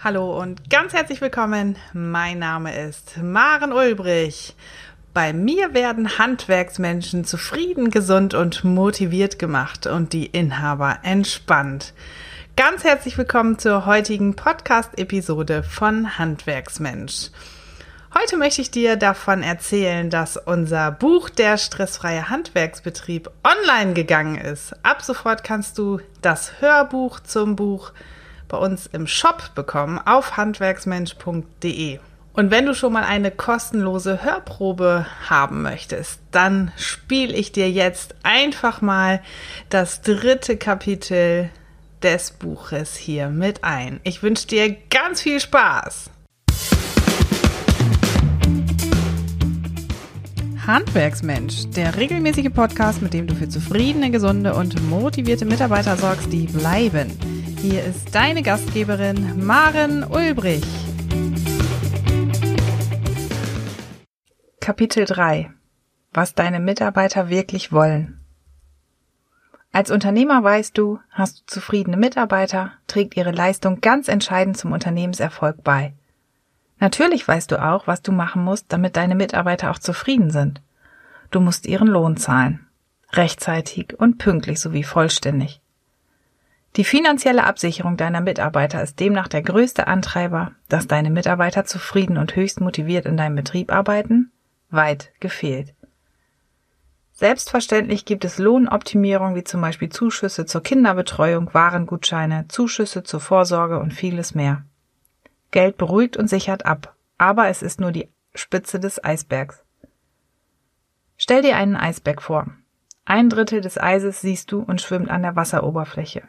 Hallo und ganz herzlich willkommen. Mein Name ist Maren Ulbrich. Bei mir werden Handwerksmenschen zufrieden, gesund und motiviert gemacht und die Inhaber entspannt. Ganz herzlich willkommen zur heutigen Podcast-Episode von Handwerksmensch. Heute möchte ich dir davon erzählen, dass unser Buch Der stressfreie Handwerksbetrieb online gegangen ist. Ab sofort kannst du das Hörbuch zum Buch bei uns im Shop bekommen auf handwerksmensch.de. Und wenn du schon mal eine kostenlose Hörprobe haben möchtest, dann spiele ich dir jetzt einfach mal das dritte Kapitel des Buches hier mit ein. Ich wünsche dir ganz viel Spaß. Handwerksmensch, der regelmäßige Podcast, mit dem du für zufriedene, gesunde und motivierte Mitarbeiter sorgst, die bleiben. Hier ist deine Gastgeberin Maren Ulbrich. Kapitel 3 Was deine Mitarbeiter wirklich wollen. Als Unternehmer weißt du, hast du zufriedene Mitarbeiter, trägt ihre Leistung ganz entscheidend zum Unternehmenserfolg bei. Natürlich weißt du auch, was du machen musst, damit deine Mitarbeiter auch zufrieden sind. Du musst ihren Lohn zahlen. Rechtzeitig und pünktlich sowie vollständig. Die finanzielle Absicherung deiner Mitarbeiter ist demnach der größte Antreiber, dass deine Mitarbeiter zufrieden und höchst motiviert in deinem Betrieb arbeiten? Weit gefehlt. Selbstverständlich gibt es Lohnoptimierung wie zum Beispiel Zuschüsse zur Kinderbetreuung, Warengutscheine, Zuschüsse zur Vorsorge und vieles mehr. Geld beruhigt und sichert ab, aber es ist nur die Spitze des Eisbergs. Stell dir einen Eisberg vor. Ein Drittel des Eises siehst du und schwimmt an der Wasseroberfläche.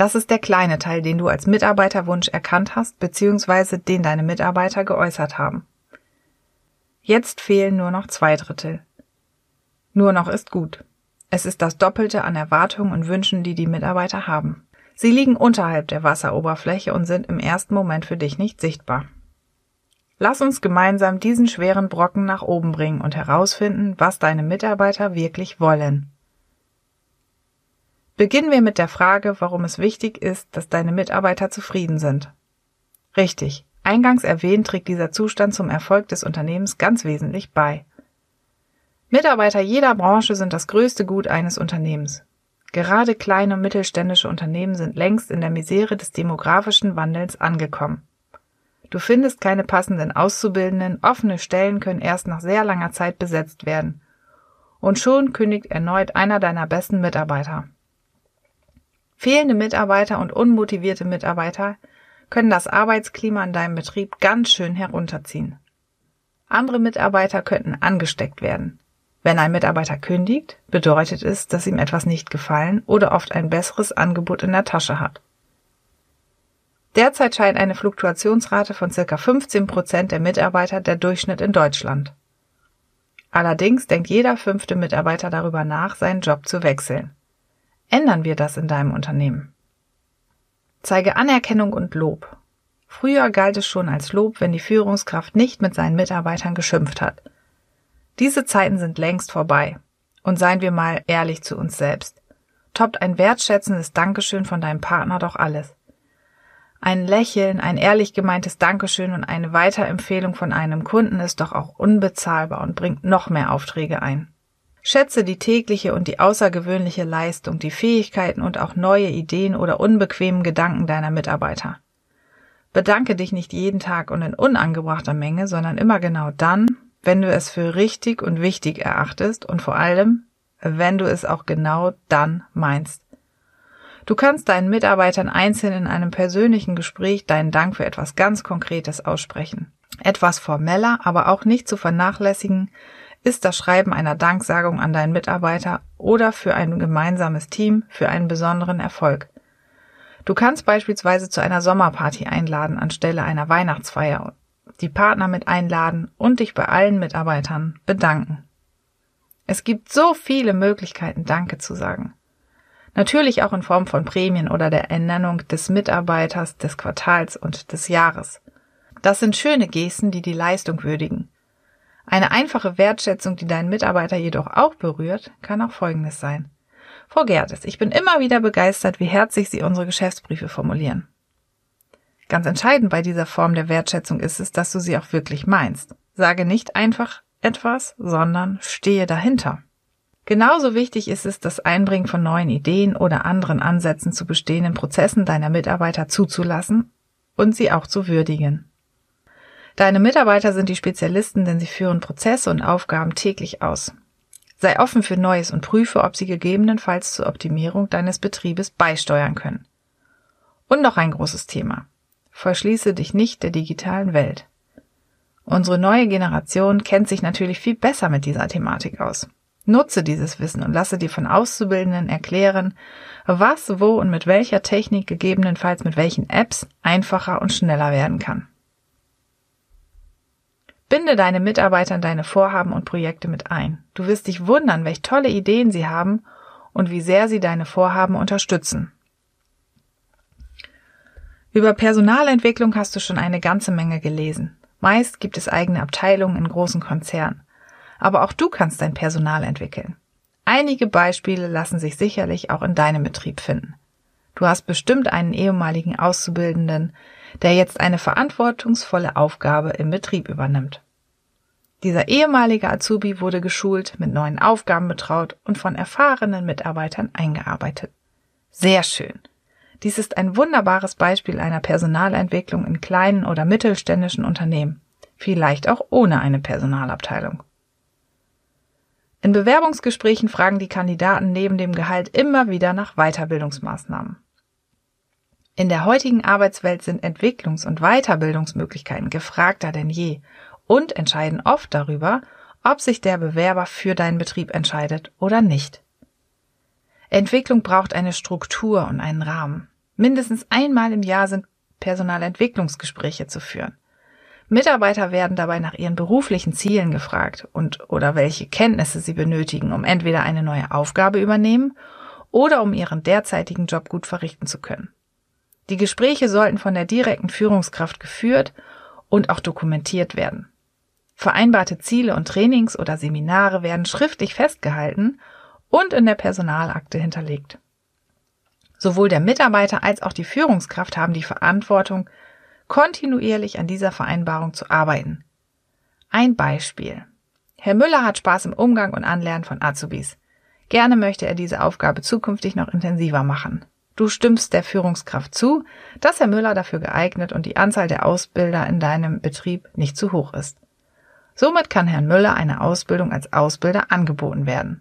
Das ist der kleine Teil, den du als Mitarbeiterwunsch erkannt hast, beziehungsweise den deine Mitarbeiter geäußert haben. Jetzt fehlen nur noch zwei Drittel. Nur noch ist gut. Es ist das Doppelte an Erwartungen und Wünschen, die die Mitarbeiter haben. Sie liegen unterhalb der Wasseroberfläche und sind im ersten Moment für dich nicht sichtbar. Lass uns gemeinsam diesen schweren Brocken nach oben bringen und herausfinden, was deine Mitarbeiter wirklich wollen. Beginnen wir mit der Frage, warum es wichtig ist, dass deine Mitarbeiter zufrieden sind. Richtig, eingangs erwähnt trägt dieser Zustand zum Erfolg des Unternehmens ganz wesentlich bei. Mitarbeiter jeder Branche sind das größte Gut eines Unternehmens. Gerade kleine und mittelständische Unternehmen sind längst in der Misere des demografischen Wandels angekommen. Du findest keine passenden Auszubildenden, offene Stellen können erst nach sehr langer Zeit besetzt werden. Und schon kündigt erneut einer deiner besten Mitarbeiter. Fehlende Mitarbeiter und unmotivierte Mitarbeiter können das Arbeitsklima in deinem Betrieb ganz schön herunterziehen. Andere Mitarbeiter könnten angesteckt werden. Wenn ein Mitarbeiter kündigt, bedeutet es, dass ihm etwas nicht gefallen oder oft ein besseres Angebot in der Tasche hat. Derzeit scheint eine Fluktuationsrate von circa 15 Prozent der Mitarbeiter der Durchschnitt in Deutschland. Allerdings denkt jeder fünfte Mitarbeiter darüber nach, seinen Job zu wechseln. Ändern wir das in deinem Unternehmen. Zeige Anerkennung und Lob. Früher galt es schon als Lob, wenn die Führungskraft nicht mit seinen Mitarbeitern geschimpft hat. Diese Zeiten sind längst vorbei. Und seien wir mal ehrlich zu uns selbst. Toppt ein wertschätzendes Dankeschön von deinem Partner doch alles. Ein Lächeln, ein ehrlich gemeintes Dankeschön und eine Weiterempfehlung von einem Kunden ist doch auch unbezahlbar und bringt noch mehr Aufträge ein. Schätze die tägliche und die außergewöhnliche Leistung, die Fähigkeiten und auch neue Ideen oder unbequemen Gedanken deiner Mitarbeiter. Bedanke dich nicht jeden Tag und in unangebrachter Menge, sondern immer genau dann, wenn du es für richtig und wichtig erachtest und vor allem, wenn du es auch genau dann meinst. Du kannst deinen Mitarbeitern einzeln in einem persönlichen Gespräch deinen Dank für etwas ganz Konkretes aussprechen. Etwas formeller, aber auch nicht zu vernachlässigen, ist das Schreiben einer Danksagung an deinen Mitarbeiter oder für ein gemeinsames Team für einen besonderen Erfolg. Du kannst beispielsweise zu einer Sommerparty einladen anstelle einer Weihnachtsfeier, die Partner mit einladen und dich bei allen Mitarbeitern bedanken. Es gibt so viele Möglichkeiten, Danke zu sagen. Natürlich auch in Form von Prämien oder der Ernennung des Mitarbeiters des Quartals und des Jahres. Das sind schöne Gesten, die die Leistung würdigen. Eine einfache Wertschätzung, die deinen Mitarbeiter jedoch auch berührt, kann auch Folgendes sein. Frau Gerdes, ich bin immer wieder begeistert, wie herzlich Sie unsere Geschäftsbriefe formulieren. Ganz entscheidend bei dieser Form der Wertschätzung ist es, dass du sie auch wirklich meinst. Sage nicht einfach etwas, sondern stehe dahinter. Genauso wichtig ist es, das Einbringen von neuen Ideen oder anderen Ansätzen zu bestehenden Prozessen deiner Mitarbeiter zuzulassen und sie auch zu würdigen. Deine Mitarbeiter sind die Spezialisten, denn sie führen Prozesse und Aufgaben täglich aus. Sei offen für Neues und prüfe, ob sie gegebenenfalls zur Optimierung deines Betriebes beisteuern können. Und noch ein großes Thema. Verschließe dich nicht der digitalen Welt. Unsere neue Generation kennt sich natürlich viel besser mit dieser Thematik aus. Nutze dieses Wissen und lasse dir von Auszubildenden erklären, was, wo und mit welcher Technik gegebenenfalls mit welchen Apps einfacher und schneller werden kann. Binde deine Mitarbeiter in deine Vorhaben und Projekte mit ein. Du wirst dich wundern, welch tolle Ideen sie haben und wie sehr sie deine Vorhaben unterstützen. Über Personalentwicklung hast du schon eine ganze Menge gelesen. Meist gibt es eigene Abteilungen in großen Konzernen. Aber auch du kannst dein Personal entwickeln. Einige Beispiele lassen sich sicherlich auch in deinem Betrieb finden. Du hast bestimmt einen ehemaligen Auszubildenden, der jetzt eine verantwortungsvolle Aufgabe im Betrieb übernimmt. Dieser ehemalige Azubi wurde geschult, mit neuen Aufgaben betraut und von erfahrenen Mitarbeitern eingearbeitet. Sehr schön. Dies ist ein wunderbares Beispiel einer Personalentwicklung in kleinen oder mittelständischen Unternehmen, vielleicht auch ohne eine Personalabteilung. In Bewerbungsgesprächen fragen die Kandidaten neben dem Gehalt immer wieder nach Weiterbildungsmaßnahmen. In der heutigen Arbeitswelt sind Entwicklungs- und Weiterbildungsmöglichkeiten gefragter denn je und entscheiden oft darüber, ob sich der Bewerber für deinen Betrieb entscheidet oder nicht. Entwicklung braucht eine Struktur und einen Rahmen. Mindestens einmal im Jahr sind Personalentwicklungsgespräche zu führen. Mitarbeiter werden dabei nach ihren beruflichen Zielen gefragt und oder welche Kenntnisse sie benötigen, um entweder eine neue Aufgabe übernehmen oder um ihren derzeitigen Job gut verrichten zu können. Die Gespräche sollten von der direkten Führungskraft geführt und auch dokumentiert werden. Vereinbarte Ziele und Trainings oder Seminare werden schriftlich festgehalten und in der Personalakte hinterlegt. Sowohl der Mitarbeiter als auch die Führungskraft haben die Verantwortung, kontinuierlich an dieser Vereinbarung zu arbeiten. Ein Beispiel. Herr Müller hat Spaß im Umgang und Anlernen von Azubis. Gerne möchte er diese Aufgabe zukünftig noch intensiver machen. Du stimmst der Führungskraft zu, dass Herr Müller dafür geeignet und die Anzahl der Ausbilder in deinem Betrieb nicht zu hoch ist. Somit kann Herrn Müller eine Ausbildung als Ausbilder angeboten werden.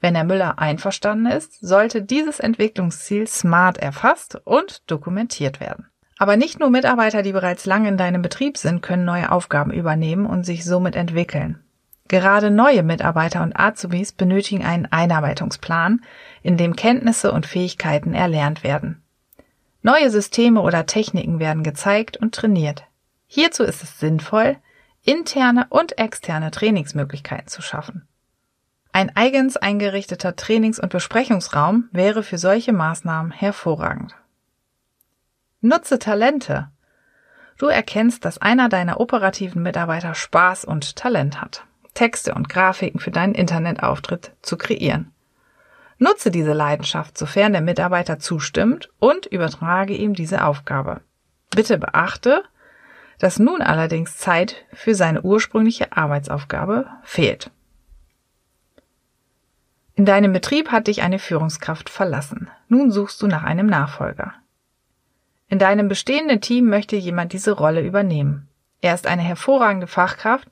Wenn Herr Müller einverstanden ist, sollte dieses Entwicklungsziel smart erfasst und dokumentiert werden. Aber nicht nur Mitarbeiter, die bereits lange in deinem Betrieb sind, können neue Aufgaben übernehmen und sich somit entwickeln. Gerade neue Mitarbeiter und Azubis benötigen einen Einarbeitungsplan, in dem Kenntnisse und Fähigkeiten erlernt werden. Neue Systeme oder Techniken werden gezeigt und trainiert. Hierzu ist es sinnvoll, interne und externe Trainingsmöglichkeiten zu schaffen. Ein eigens eingerichteter Trainings- und Besprechungsraum wäre für solche Maßnahmen hervorragend. Nutze Talente. Du erkennst, dass einer deiner operativen Mitarbeiter Spaß und Talent hat, Texte und Grafiken für deinen Internetauftritt zu kreieren. Nutze diese Leidenschaft, sofern der Mitarbeiter zustimmt und übertrage ihm diese Aufgabe. Bitte beachte, dass nun allerdings Zeit für seine ursprüngliche Arbeitsaufgabe fehlt. In deinem Betrieb hat dich eine Führungskraft verlassen. Nun suchst du nach einem Nachfolger. In deinem bestehenden Team möchte jemand diese Rolle übernehmen. Er ist eine hervorragende Fachkraft,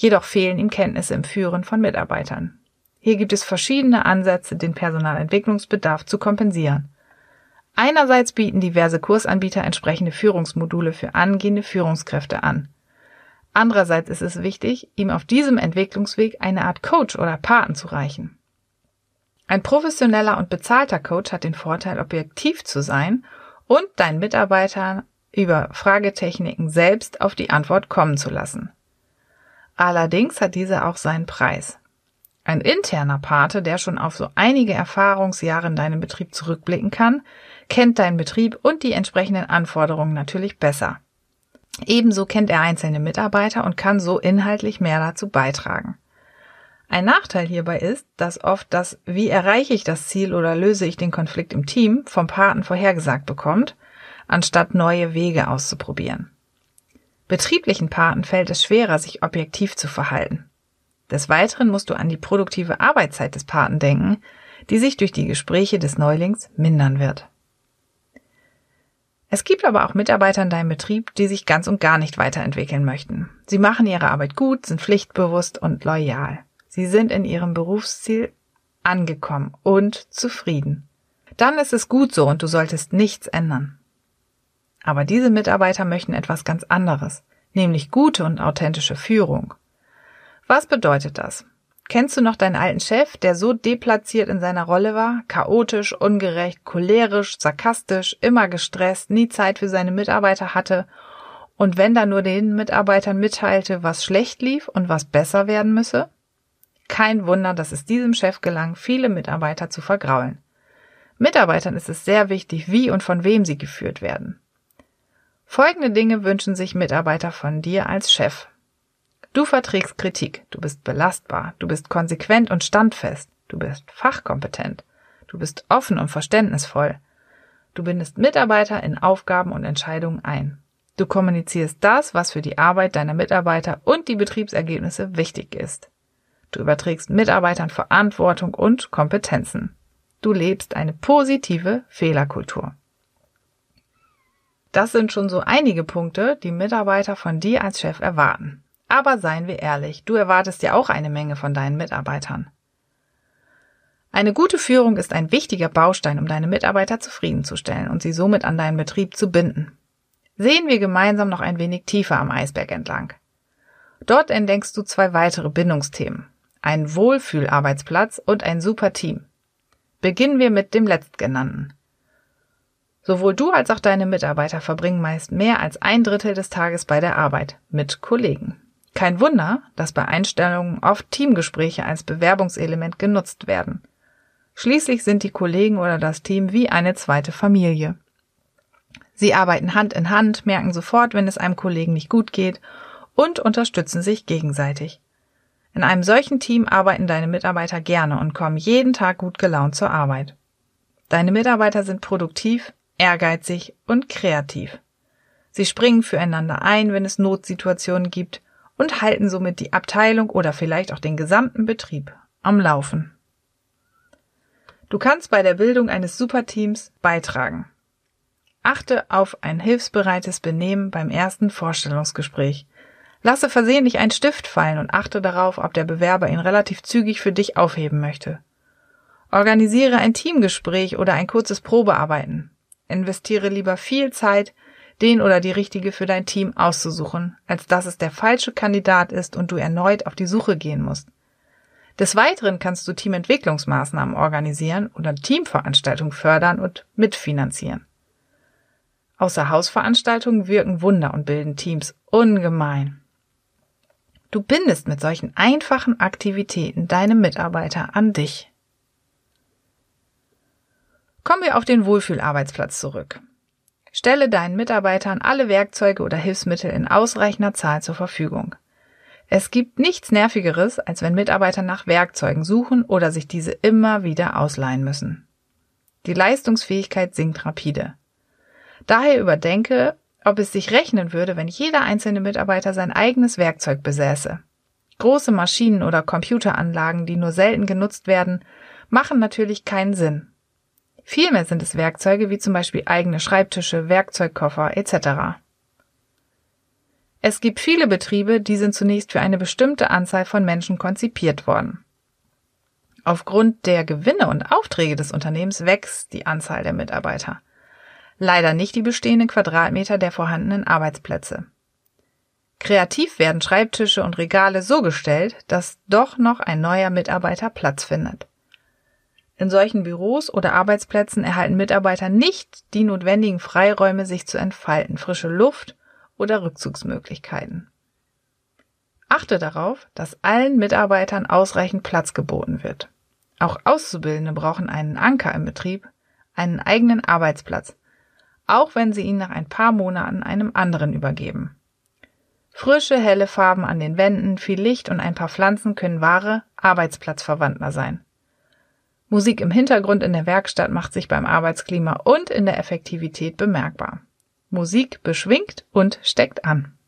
jedoch fehlen ihm Kenntnisse im Führen von Mitarbeitern. Hier gibt es verschiedene Ansätze, den Personalentwicklungsbedarf zu kompensieren. Einerseits bieten diverse Kursanbieter entsprechende Führungsmodule für angehende Führungskräfte an. Andererseits ist es wichtig, ihm auf diesem Entwicklungsweg eine Art Coach oder Paten zu reichen. Ein professioneller und bezahlter Coach hat den Vorteil, objektiv zu sein und deinen Mitarbeitern über Fragetechniken selbst auf die Antwort kommen zu lassen. Allerdings hat diese auch seinen Preis. Ein interner Pate, der schon auf so einige Erfahrungsjahre in deinem Betrieb zurückblicken kann, kennt deinen Betrieb und die entsprechenden Anforderungen natürlich besser. Ebenso kennt er einzelne Mitarbeiter und kann so inhaltlich mehr dazu beitragen. Ein Nachteil hierbei ist, dass oft das Wie erreiche ich das Ziel oder löse ich den Konflikt im Team vom Paten vorhergesagt bekommt, anstatt neue Wege auszuprobieren. Betrieblichen Paten fällt es schwerer, sich objektiv zu verhalten. Des Weiteren musst du an die produktive Arbeitszeit des Paten denken, die sich durch die Gespräche des Neulings mindern wird. Es gibt aber auch Mitarbeiter in deinem Betrieb, die sich ganz und gar nicht weiterentwickeln möchten. Sie machen ihre Arbeit gut, sind pflichtbewusst und loyal. Sie sind in ihrem Berufsziel angekommen und zufrieden. Dann ist es gut so und du solltest nichts ändern. Aber diese Mitarbeiter möchten etwas ganz anderes, nämlich gute und authentische Führung. Was bedeutet das? Kennst du noch deinen alten Chef, der so deplatziert in seiner Rolle war, chaotisch, ungerecht, cholerisch, sarkastisch, immer gestresst, nie Zeit für seine Mitarbeiter hatte und wenn da nur den Mitarbeitern mitteilte, was schlecht lief und was besser werden müsse? Kein Wunder, dass es diesem Chef gelang, viele Mitarbeiter zu vergraulen. Mitarbeitern ist es sehr wichtig, wie und von wem sie geführt werden. Folgende Dinge wünschen sich Mitarbeiter von dir als Chef. Du verträgst Kritik, du bist belastbar, du bist konsequent und standfest, du bist fachkompetent, du bist offen und verständnisvoll, du bindest Mitarbeiter in Aufgaben und Entscheidungen ein. Du kommunizierst das, was für die Arbeit deiner Mitarbeiter und die Betriebsergebnisse wichtig ist. Du überträgst Mitarbeitern Verantwortung und Kompetenzen. Du lebst eine positive Fehlerkultur. Das sind schon so einige Punkte, die Mitarbeiter von dir als Chef erwarten. Aber seien wir ehrlich, du erwartest ja auch eine Menge von deinen Mitarbeitern. Eine gute Führung ist ein wichtiger Baustein, um deine Mitarbeiter zufriedenzustellen und sie somit an deinen Betrieb zu binden. Sehen wir gemeinsam noch ein wenig tiefer am Eisberg entlang. Dort entdeckst du zwei weitere Bindungsthemen. Ein Wohlfühlarbeitsplatz und ein super Team. Beginnen wir mit dem letztgenannten. Sowohl du als auch deine Mitarbeiter verbringen meist mehr als ein Drittel des Tages bei der Arbeit mit Kollegen. Kein Wunder, dass bei Einstellungen oft Teamgespräche als Bewerbungselement genutzt werden. Schließlich sind die Kollegen oder das Team wie eine zweite Familie. Sie arbeiten Hand in Hand, merken sofort, wenn es einem Kollegen nicht gut geht und unterstützen sich gegenseitig. In einem solchen Team arbeiten deine Mitarbeiter gerne und kommen jeden Tag gut gelaunt zur Arbeit. Deine Mitarbeiter sind produktiv, ehrgeizig und kreativ. Sie springen füreinander ein, wenn es Notsituationen gibt und halten somit die Abteilung oder vielleicht auch den gesamten Betrieb am Laufen. Du kannst bei der Bildung eines Superteams beitragen. Achte auf ein hilfsbereites Benehmen beim ersten Vorstellungsgespräch. Lasse versehentlich einen Stift fallen und achte darauf, ob der Bewerber ihn relativ zügig für dich aufheben möchte. Organisiere ein Teamgespräch oder ein kurzes Probearbeiten. Investiere lieber viel Zeit den oder die richtige für dein Team auszusuchen, als dass es der falsche Kandidat ist und du erneut auf die Suche gehen musst. Des Weiteren kannst du Teamentwicklungsmaßnahmen organisieren oder Teamveranstaltungen fördern und mitfinanzieren. Außer Hausveranstaltungen wirken Wunder und bilden Teams ungemein. Du bindest mit solchen einfachen Aktivitäten deine Mitarbeiter an dich. Kommen wir auf den Wohlfühlarbeitsplatz zurück. Stelle deinen Mitarbeitern alle Werkzeuge oder Hilfsmittel in ausreichender Zahl zur Verfügung. Es gibt nichts Nervigeres, als wenn Mitarbeiter nach Werkzeugen suchen oder sich diese immer wieder ausleihen müssen. Die Leistungsfähigkeit sinkt rapide. Daher überdenke, ob es sich rechnen würde, wenn jeder einzelne Mitarbeiter sein eigenes Werkzeug besäße. Große Maschinen oder Computeranlagen, die nur selten genutzt werden, machen natürlich keinen Sinn. Vielmehr sind es Werkzeuge wie zum Beispiel eigene Schreibtische, Werkzeugkoffer etc. Es gibt viele Betriebe, die sind zunächst für eine bestimmte Anzahl von Menschen konzipiert worden. Aufgrund der Gewinne und Aufträge des Unternehmens wächst die Anzahl der Mitarbeiter. Leider nicht die bestehenden Quadratmeter der vorhandenen Arbeitsplätze. Kreativ werden Schreibtische und Regale so gestellt, dass doch noch ein neuer Mitarbeiter Platz findet. In solchen Büros oder Arbeitsplätzen erhalten Mitarbeiter nicht die notwendigen Freiräume, sich zu entfalten, frische Luft oder Rückzugsmöglichkeiten. Achte darauf, dass allen Mitarbeitern ausreichend Platz geboten wird. Auch Auszubildende brauchen einen Anker im Betrieb, einen eigenen Arbeitsplatz, auch wenn sie ihn nach ein paar Monaten einem anderen übergeben. Frische, helle Farben an den Wänden, viel Licht und ein paar Pflanzen können wahre Arbeitsplatzverwandter sein. Musik im Hintergrund in der Werkstatt macht sich beim Arbeitsklima und in der Effektivität bemerkbar. Musik beschwingt und steckt an.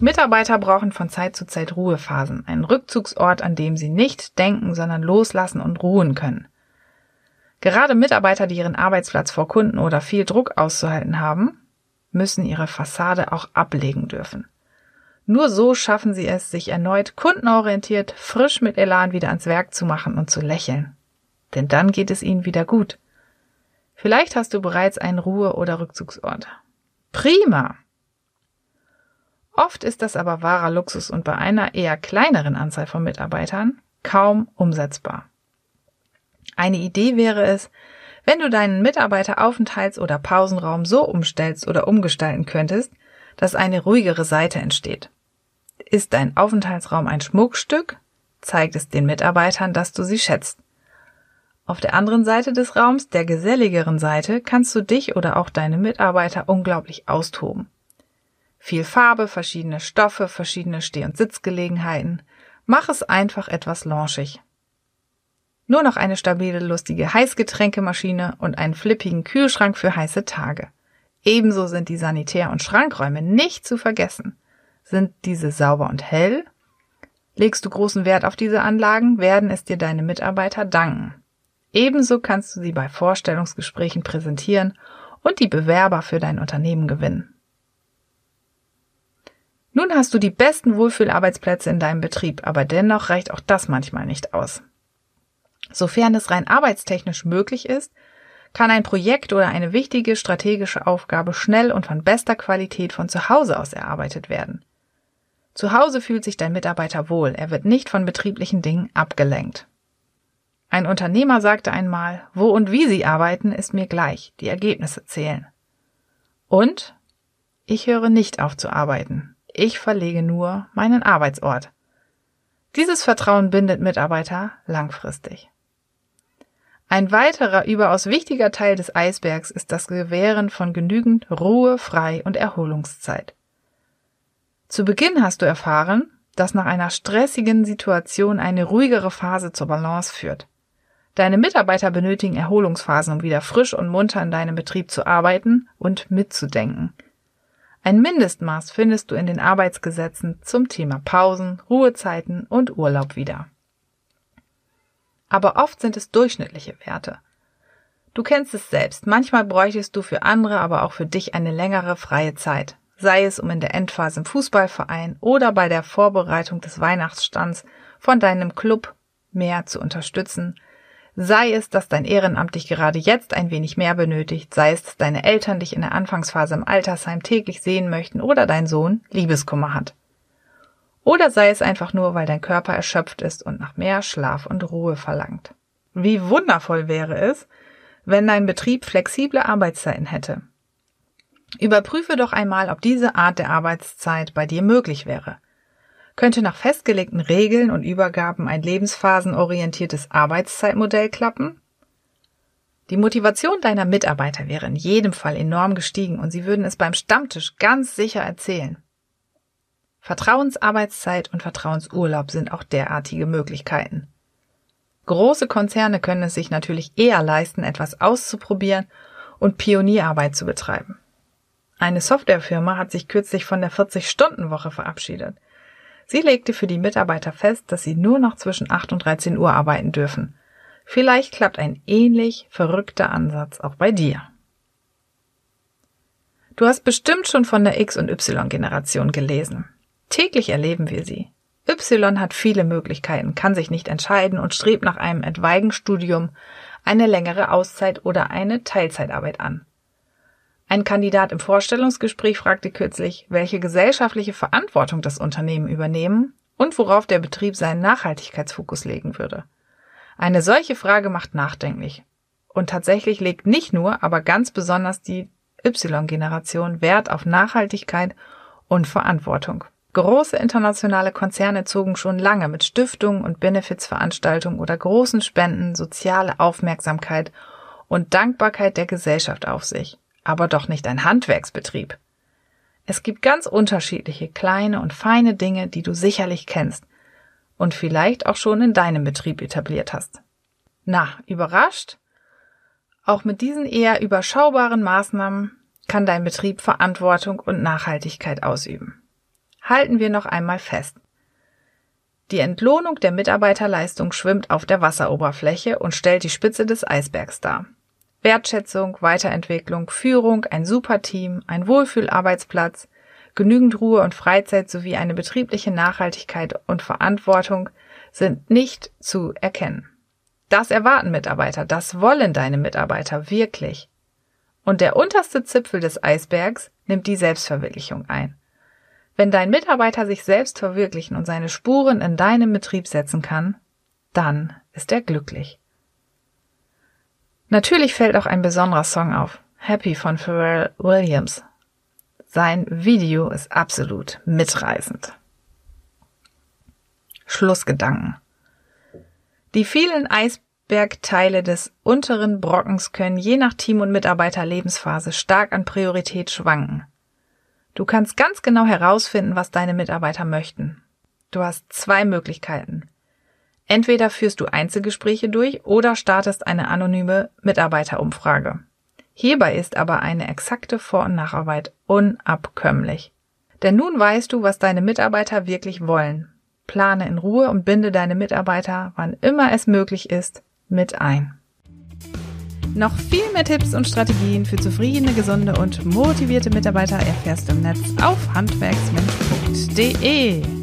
Mitarbeiter brauchen von Zeit zu Zeit Ruhephasen, einen Rückzugsort, an dem sie nicht denken, sondern loslassen und ruhen können. Gerade Mitarbeiter, die ihren Arbeitsplatz vor Kunden oder viel Druck auszuhalten haben, müssen ihre Fassade auch ablegen dürfen. Nur so schaffen sie es, sich erneut kundenorientiert, frisch mit Elan wieder ans Werk zu machen und zu lächeln. Denn dann geht es ihnen wieder gut. Vielleicht hast du bereits einen Ruhe- oder Rückzugsort. Prima! Oft ist das aber wahrer Luxus und bei einer eher kleineren Anzahl von Mitarbeitern kaum umsetzbar. Eine Idee wäre es, wenn du deinen Mitarbeiteraufenthalts- oder Pausenraum so umstellst oder umgestalten könntest, dass eine ruhigere Seite entsteht. Ist dein Aufenthaltsraum ein Schmuckstück, zeigt es den Mitarbeitern, dass du sie schätzt. Auf der anderen Seite des Raums, der geselligeren Seite, kannst du dich oder auch deine Mitarbeiter unglaublich austoben. Viel Farbe, verschiedene Stoffe, verschiedene Steh- und Sitzgelegenheiten. Mach es einfach etwas launchig. Nur noch eine stabile, lustige Heißgetränkemaschine und einen flippigen Kühlschrank für heiße Tage. Ebenso sind die Sanitär- und Schrankräume nicht zu vergessen. Sind diese sauber und hell? Legst du großen Wert auf diese Anlagen, werden es dir deine Mitarbeiter danken. Ebenso kannst du sie bei Vorstellungsgesprächen präsentieren und die Bewerber für dein Unternehmen gewinnen. Nun hast du die besten Wohlfühlarbeitsplätze in deinem Betrieb, aber dennoch reicht auch das manchmal nicht aus. Sofern es rein arbeitstechnisch möglich ist, kann ein Projekt oder eine wichtige strategische Aufgabe schnell und von bester Qualität von zu Hause aus erarbeitet werden. Zu Hause fühlt sich dein Mitarbeiter wohl, er wird nicht von betrieblichen Dingen abgelenkt. Ein Unternehmer sagte einmal, wo und wie Sie arbeiten, ist mir gleich, die Ergebnisse zählen. Und ich höre nicht auf zu arbeiten. Ich verlege nur meinen Arbeitsort. Dieses Vertrauen bindet Mitarbeiter langfristig. Ein weiterer überaus wichtiger Teil des Eisbergs ist das Gewähren von genügend Ruhe, Frei und Erholungszeit. Zu Beginn hast du erfahren, dass nach einer stressigen Situation eine ruhigere Phase zur Balance führt. Deine Mitarbeiter benötigen Erholungsphasen, um wieder frisch und munter in deinem Betrieb zu arbeiten und mitzudenken. Ein Mindestmaß findest du in den Arbeitsgesetzen zum Thema Pausen, Ruhezeiten und Urlaub wieder aber oft sind es durchschnittliche Werte. Du kennst es selbst, manchmal bräuchtest du für andere, aber auch für dich eine längere freie Zeit, sei es um in der Endphase im Fußballverein oder bei der Vorbereitung des Weihnachtsstands von deinem Club mehr zu unterstützen, sei es, dass dein Ehrenamt dich gerade jetzt ein wenig mehr benötigt, sei es, dass deine Eltern dich in der Anfangsphase im Altersheim täglich sehen möchten oder dein Sohn Liebeskummer hat. Oder sei es einfach nur, weil dein Körper erschöpft ist und nach mehr Schlaf und Ruhe verlangt. Wie wundervoll wäre es, wenn dein Betrieb flexible Arbeitszeiten hätte. Überprüfe doch einmal, ob diese Art der Arbeitszeit bei dir möglich wäre. Könnte nach festgelegten Regeln und Übergaben ein lebensphasenorientiertes Arbeitszeitmodell klappen? Die Motivation deiner Mitarbeiter wäre in jedem Fall enorm gestiegen und sie würden es beim Stammtisch ganz sicher erzählen. Vertrauensarbeitszeit und Vertrauensurlaub sind auch derartige Möglichkeiten. Große Konzerne können es sich natürlich eher leisten, etwas auszuprobieren und Pionierarbeit zu betreiben. Eine Softwarefirma hat sich kürzlich von der 40-Stunden-Woche verabschiedet. Sie legte für die Mitarbeiter fest, dass sie nur noch zwischen 8 und 13 Uhr arbeiten dürfen. Vielleicht klappt ein ähnlich verrückter Ansatz auch bei dir. Du hast bestimmt schon von der X- und Y-Generation gelesen. Täglich erleben wir sie. Y hat viele Möglichkeiten, kann sich nicht entscheiden und strebt nach einem etwaigen Studium, eine längere Auszeit oder eine Teilzeitarbeit an. Ein Kandidat im Vorstellungsgespräch fragte kürzlich, welche gesellschaftliche Verantwortung das Unternehmen übernehmen und worauf der Betrieb seinen Nachhaltigkeitsfokus legen würde. Eine solche Frage macht nachdenklich. Und tatsächlich legt nicht nur, aber ganz besonders die Y-Generation Wert auf Nachhaltigkeit und Verantwortung. Große internationale Konzerne zogen schon lange mit Stiftungen und Benefizveranstaltungen oder großen Spenden soziale Aufmerksamkeit und Dankbarkeit der Gesellschaft auf sich, aber doch nicht ein Handwerksbetrieb. Es gibt ganz unterschiedliche kleine und feine Dinge, die du sicherlich kennst und vielleicht auch schon in deinem Betrieb etabliert hast. Na, überrascht? Auch mit diesen eher überschaubaren Maßnahmen kann dein Betrieb Verantwortung und Nachhaltigkeit ausüben. Halten wir noch einmal fest. Die Entlohnung der Mitarbeiterleistung schwimmt auf der Wasseroberfläche und stellt die Spitze des Eisbergs dar. Wertschätzung, Weiterentwicklung, Führung, ein Superteam, ein Wohlfühlarbeitsplatz, genügend Ruhe und Freizeit sowie eine betriebliche Nachhaltigkeit und Verantwortung sind nicht zu erkennen. Das erwarten Mitarbeiter, das wollen deine Mitarbeiter wirklich. Und der unterste Zipfel des Eisbergs nimmt die Selbstverwirklichung ein. Wenn dein Mitarbeiter sich selbst verwirklichen und seine Spuren in deinem Betrieb setzen kann, dann ist er glücklich. Natürlich fällt auch ein besonderer Song auf, Happy von Pharrell Williams. Sein Video ist absolut mitreißend. Schlussgedanken. Die vielen Eisbergteile des unteren Brockens können je nach Team und Mitarbeiterlebensphase stark an Priorität schwanken. Du kannst ganz genau herausfinden, was deine Mitarbeiter möchten. Du hast zwei Möglichkeiten. Entweder führst du Einzelgespräche durch oder startest eine anonyme Mitarbeiterumfrage. Hierbei ist aber eine exakte Vor- und Nacharbeit unabkömmlich. Denn nun weißt du, was deine Mitarbeiter wirklich wollen. Plane in Ruhe und binde deine Mitarbeiter, wann immer es möglich ist, mit ein. Noch viel mehr Tipps und Strategien für zufriedene, gesunde und motivierte Mitarbeiter erfährst du im Netz auf handwerksmensch.de.